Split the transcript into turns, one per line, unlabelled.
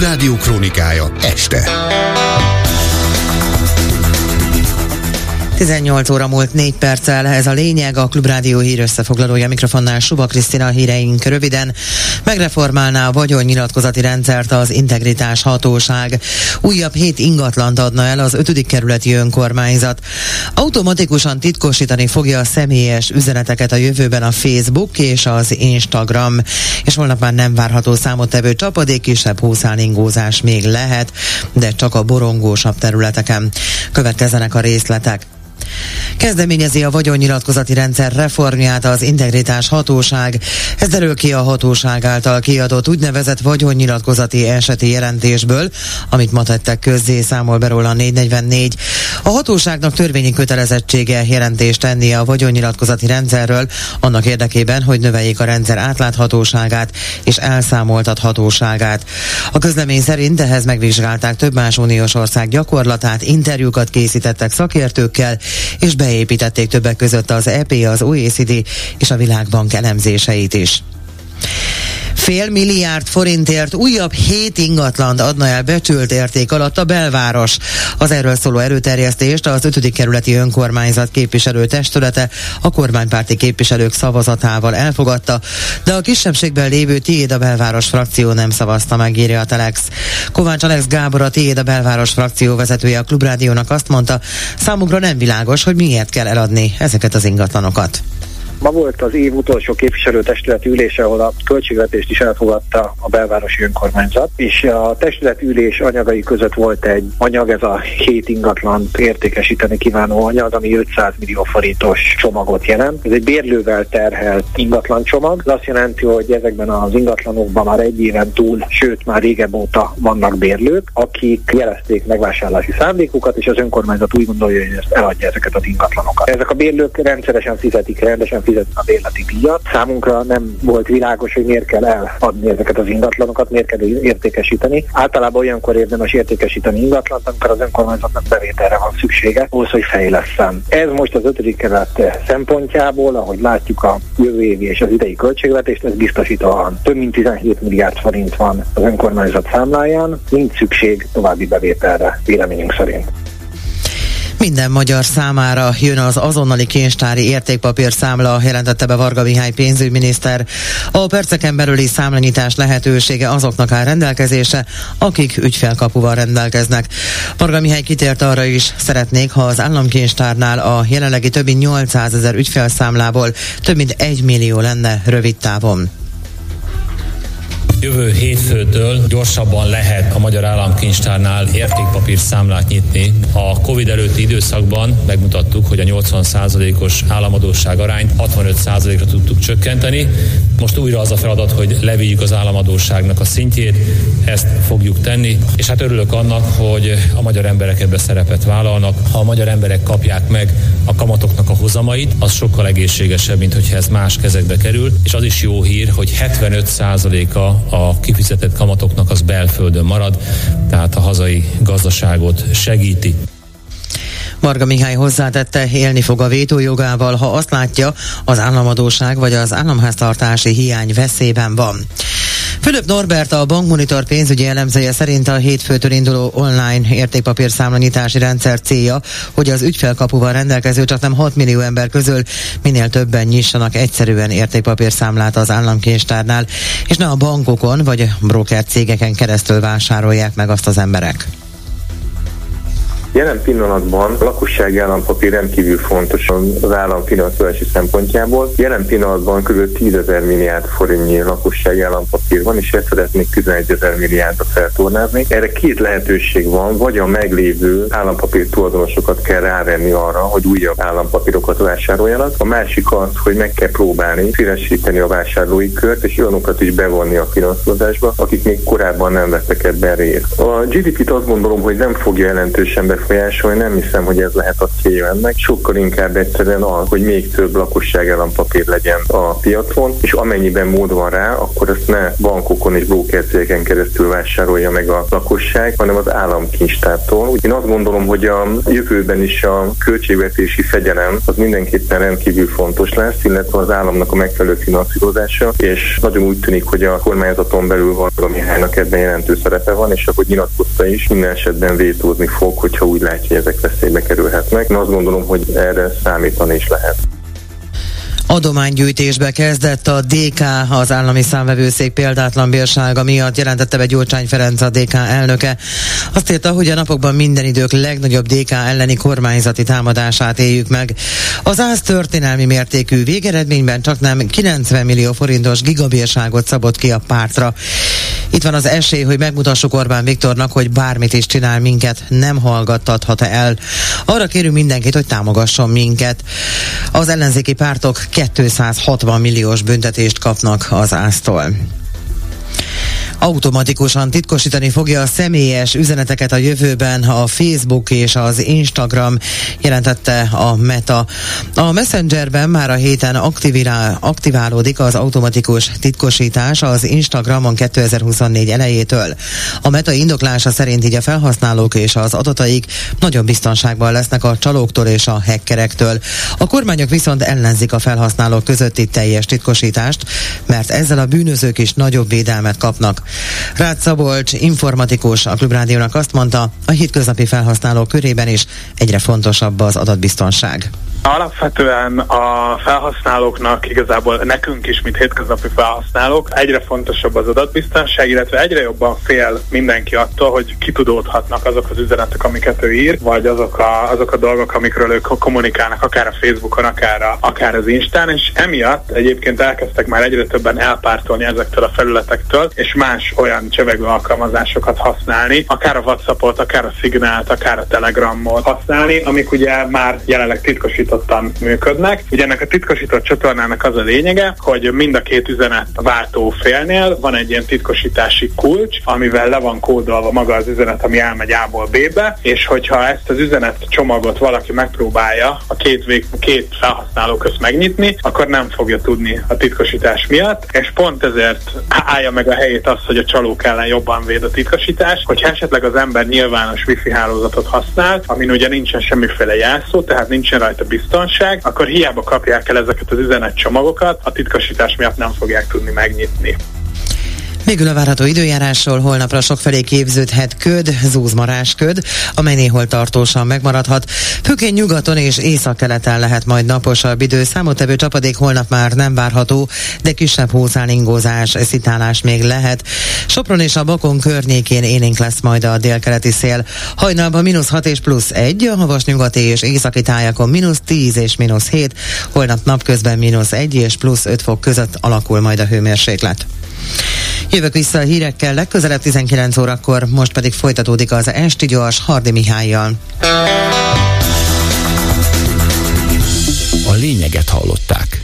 Klubrádió krónikája este.
18 óra múlt 4 perccel, ez a lényeg, a Klubrádió hír összefoglalója mikrofonnál Suba Krisztina híreink röviden. Megreformálná a vagyonnyilatkozati rendszert az integritás hatóság. Újabb hét ingatlant adna el az 5. kerületi önkormányzat. Automatikusan titkosítani fogja a személyes üzeneteket a jövőben a Facebook és az Instagram. És holnap már nem várható számottevő csapadék, kisebb húszálingózás még lehet, de csak a borongósabb területeken. Következzenek a részletek. Kezdeményezi a vagyonnyilatkozati rendszer reformját az integritás hatóság. Ez derül ki a hatóság által kiadott úgynevezett vagyonnyilatkozati eseti jelentésből, amit ma tettek közzé, számol be róla 444. A hatóságnak törvényi kötelezettsége jelentést tenni a vagyonnyilatkozati rendszerről, annak érdekében, hogy növeljék a rendszer átláthatóságát és elszámoltathatóságát. A közlemény szerint ehhez megvizsgálták több más uniós ország gyakorlatát, interjúkat készítettek szakértőkkel, és beépítették többek között az EP, az OECD és a Világbank elemzéseit is. Fél milliárd forintért újabb hét ingatlant adna el becsült érték alatt a belváros. Az erről szóló erőterjesztést az 5. kerületi önkormányzat képviselő testülete a kormánypárti képviselők szavazatával elfogadta, de a kisebbségben lévő Tiéd a belváros frakció nem szavazta meg, írja a Telex. Kovács Alex Gábor, a Tiéd a belváros frakció vezetője a Klubrádiónak azt mondta, számukra nem világos, hogy miért kell eladni ezeket az ingatlanokat.
Ma volt az év utolsó képviselőtestületi ülése, ahol a költségvetést is elfogadta a belvárosi önkormányzat, és a testületi ülés anyagai között volt egy anyag, ez a hét ingatlan értékesíteni kívánó anyag, ami 500 millió forintos csomagot jelent. Ez egy bérlővel terhelt ingatlan csomag. Ez azt jelenti, hogy ezekben az ingatlanokban már egy éven túl, sőt már régebb óta vannak bérlők, akik jelezték megvásárlási szándékukat, és az önkormányzat úgy gondolja, hogy ezt eladja ezeket az ingatlanokat. Ezek a bérlők rendszeresen fizetik, rendesen fizetni a bérleti díjat. Számunkra nem volt világos, hogy miért kell eladni ezeket az ingatlanokat, miért kell értékesíteni. Általában olyankor érdemes értékesíteni ingatlant, amikor az önkormányzatnak bevételre van szüksége, ahhoz, hogy fejleszem. Ez most az ötödik kelet szempontjából, ahogy látjuk a jövő évi és az idei költségvetést, ez biztosítóan több mint 17 milliárd forint van az önkormányzat számláján, nincs szükség további bevételre, véleményünk szerint.
Minden magyar számára jön az azonnali kincstári értékpapír számla, jelentette be Varga Mihály pénzügyminiszter. A perceken belüli számlanyítás lehetősége azoknak áll rendelkezése, akik ügyfelkapuval rendelkeznek. Varga Mihály kitért arra is, szeretnék, ha az államkincstárnál a jelenlegi több mint 800 ezer ügyfelszámlából több mint 1 millió lenne rövid távon.
Jövő hétfőtől gyorsabban lehet a Magyar Államkincstárnál értékpapír számlát nyitni. A Covid előtti időszakban megmutattuk, hogy a 80%-os államadóság arányt 65%-ra tudtuk csökkenteni. Most újra az a feladat, hogy levigyük az államadóságnak a szintjét, ezt fogjuk tenni, és hát örülök annak, hogy a magyar emberek ebbe szerepet vállalnak. Ha a magyar emberek kapják meg a kamatoknak a hozamait, az sokkal egészségesebb, mint hogyha ez más kezekbe kerül, és az is jó hír, hogy 75%-a a kifizetett kamatoknak az belföldön marad, tehát a hazai gazdaságot segíti.
Marga Mihály hozzátette, élni fog a vétójogával, ha azt látja, az államadóság vagy az államháztartási hiány veszélyben van. Fülöp Norbert, a Bankmonitor pénzügyi elemzője szerint a hétfőtől induló online értékpapír számlanyítási rendszer célja, hogy az ügyfelkapuval rendelkező csak nem 6 millió ember közül minél többen nyissanak egyszerűen értékpapír számlát az államkincstárnál, és ne a bankokon vagy broker cégeken keresztül vásárolják meg azt az emberek.
Jelen pillanatban a lakossági állampapír rendkívül fontos az állam finanszírozási szempontjából. Jelen pillanatban kb. 10 ezer milliárd forintnyi lakossági állampapír van, és ezt szeretnék 11 ezer milliárdra feltornázni. Erre két lehetőség van, vagy a meglévő állampapír tulajdonosokat kell rávenni arra, hogy újabb állampapírokat vásároljanak. A másik az, hogy meg kell próbálni szélesíteni a vásárlói kört, és olyanokat is bevonni a finanszírozásba, akik még korábban nem vettek ebben részt. A GDP-t azt gondolom, hogy nem fogja jelentősen befolyásolni, nem hiszem, hogy ez lehet a célja ennek. Sokkal inkább egyszerűen az, hogy még több lakosság állampapír legyen a piacon, és amennyiben mód van rá, akkor ezt ne bankokon és brókercégeken keresztül vásárolja meg a lakosság, hanem az államkincstártól. Én azt gondolom, hogy a jövőben is a költségvetési fegyelem az mindenképpen rendkívül fontos lesz, illetve az államnak a megfelelő finanszírozása, és nagyon úgy tűnik, hogy a kormányzaton belül Varga Mihálynak ebben jelentős szerepe van, és ahogy nyilatkozta is, minden esetben vétózni fog, hogyha úgy látja, hogy ezek veszélybe kerülhetnek. Én azt gondolom, hogy erre számítani is lehet.
Adománygyűjtésbe kezdett a DK, az állami számvevőszék példátlan bírsága miatt jelentette be Gyurcsány Ferenc a DK elnöke. Azt írta, hogy a napokban minden idők legnagyobb DK elleni kormányzati támadását éljük meg. Az ász történelmi mértékű végeredményben csak nem 90 millió forintos gigabírságot szabott ki a pártra. Itt van az esély, hogy megmutassuk Orbán Viktornak, hogy bármit is csinál minket, nem hallgattathat el. Arra kérünk mindenkit, hogy támogasson minket. Az ellenzéki pártok 260 milliós büntetést kapnak az áztól automatikusan titkosítani fogja a személyes üzeneteket a jövőben a Facebook és az Instagram, jelentette a Meta. A Messengerben már a héten aktiválódik az automatikus titkosítás az Instagramon 2024 elejétől. A Meta indoklása szerint így a felhasználók és az adataik nagyobb biztonságban lesznek a csalóktól és a hackerektől. A kormányok viszont ellenzik a felhasználók közötti teljes titkosítást, mert ezzel a bűnözők is nagyobb védelmet kapnak. Rácz Szabolcs, informatikus a Klubrádiónak azt mondta, a hétköznapi felhasználók körében is egyre fontosabb az adatbiztonság.
Alapvetően a felhasználóknak, igazából nekünk is, mint hétköznapi felhasználók, egyre fontosabb az adatbiztonság, illetve egyre jobban fél mindenki attól, hogy kitudódhatnak azok az üzenetek, amiket ő ír, vagy azok a, azok a dolgok, amikről ők kommunikálnak, akár a Facebookon, akár, a, akár az Instán, és emiatt egyébként elkezdtek már egyre többen elpártolni ezektől a felületektől, és más olyan csevegő alkalmazásokat használni, akár a Whatsappot, akár a Signált, akár a Telegramot használni, amik ugye már jelenleg titkosít titkosítottan működnek. Ugye ennek a titkosított csatornának az a lényege, hogy mind a két üzenet váltó félnél van egy ilyen titkosítási kulcs, amivel le van kódolva maga az üzenet, ami elmegy A-ból B-be, és hogyha ezt az üzenet csomagot valaki megpróbálja a két, vég, két felhasználó közt megnyitni, akkor nem fogja tudni a titkosítás miatt, és pont ezért állja meg a helyét az, hogy a csalók ellen jobban véd a titkosítás, hogyha esetleg az ember nyilvános wifi hálózatot használ, amin ugye nincsen semmiféle jelszó, tehát nincsen rajta biztonság, akkor hiába kapják el ezeket az üzenetcsomagokat, a titkosítás miatt nem fogják tudni megnyitni.
Végül a várható időjárásról holnapra sokfelé képződhet köd, zúzmarás köd, amely néhol tartósan megmaradhat. Főként nyugaton és északkeleten lehet majd naposabb idő. Számottevő csapadék holnap már nem várható, de kisebb hószálingózás, szitálás még lehet. Sopron és a Bakon környékén élénk lesz majd a délkeleti szél. Hajnalban mínusz 6 és plusz 1, a havas nyugati és északi tájakon mínusz 10 és mínusz 7, holnap napközben mínusz 1 és plusz 5 fok között alakul majd a hőmérséklet. Jövök vissza a hírekkel legközelebb 19 órakor, most pedig folytatódik az Esti Gyors Hardi Mihályjal.
A lényeget hallották.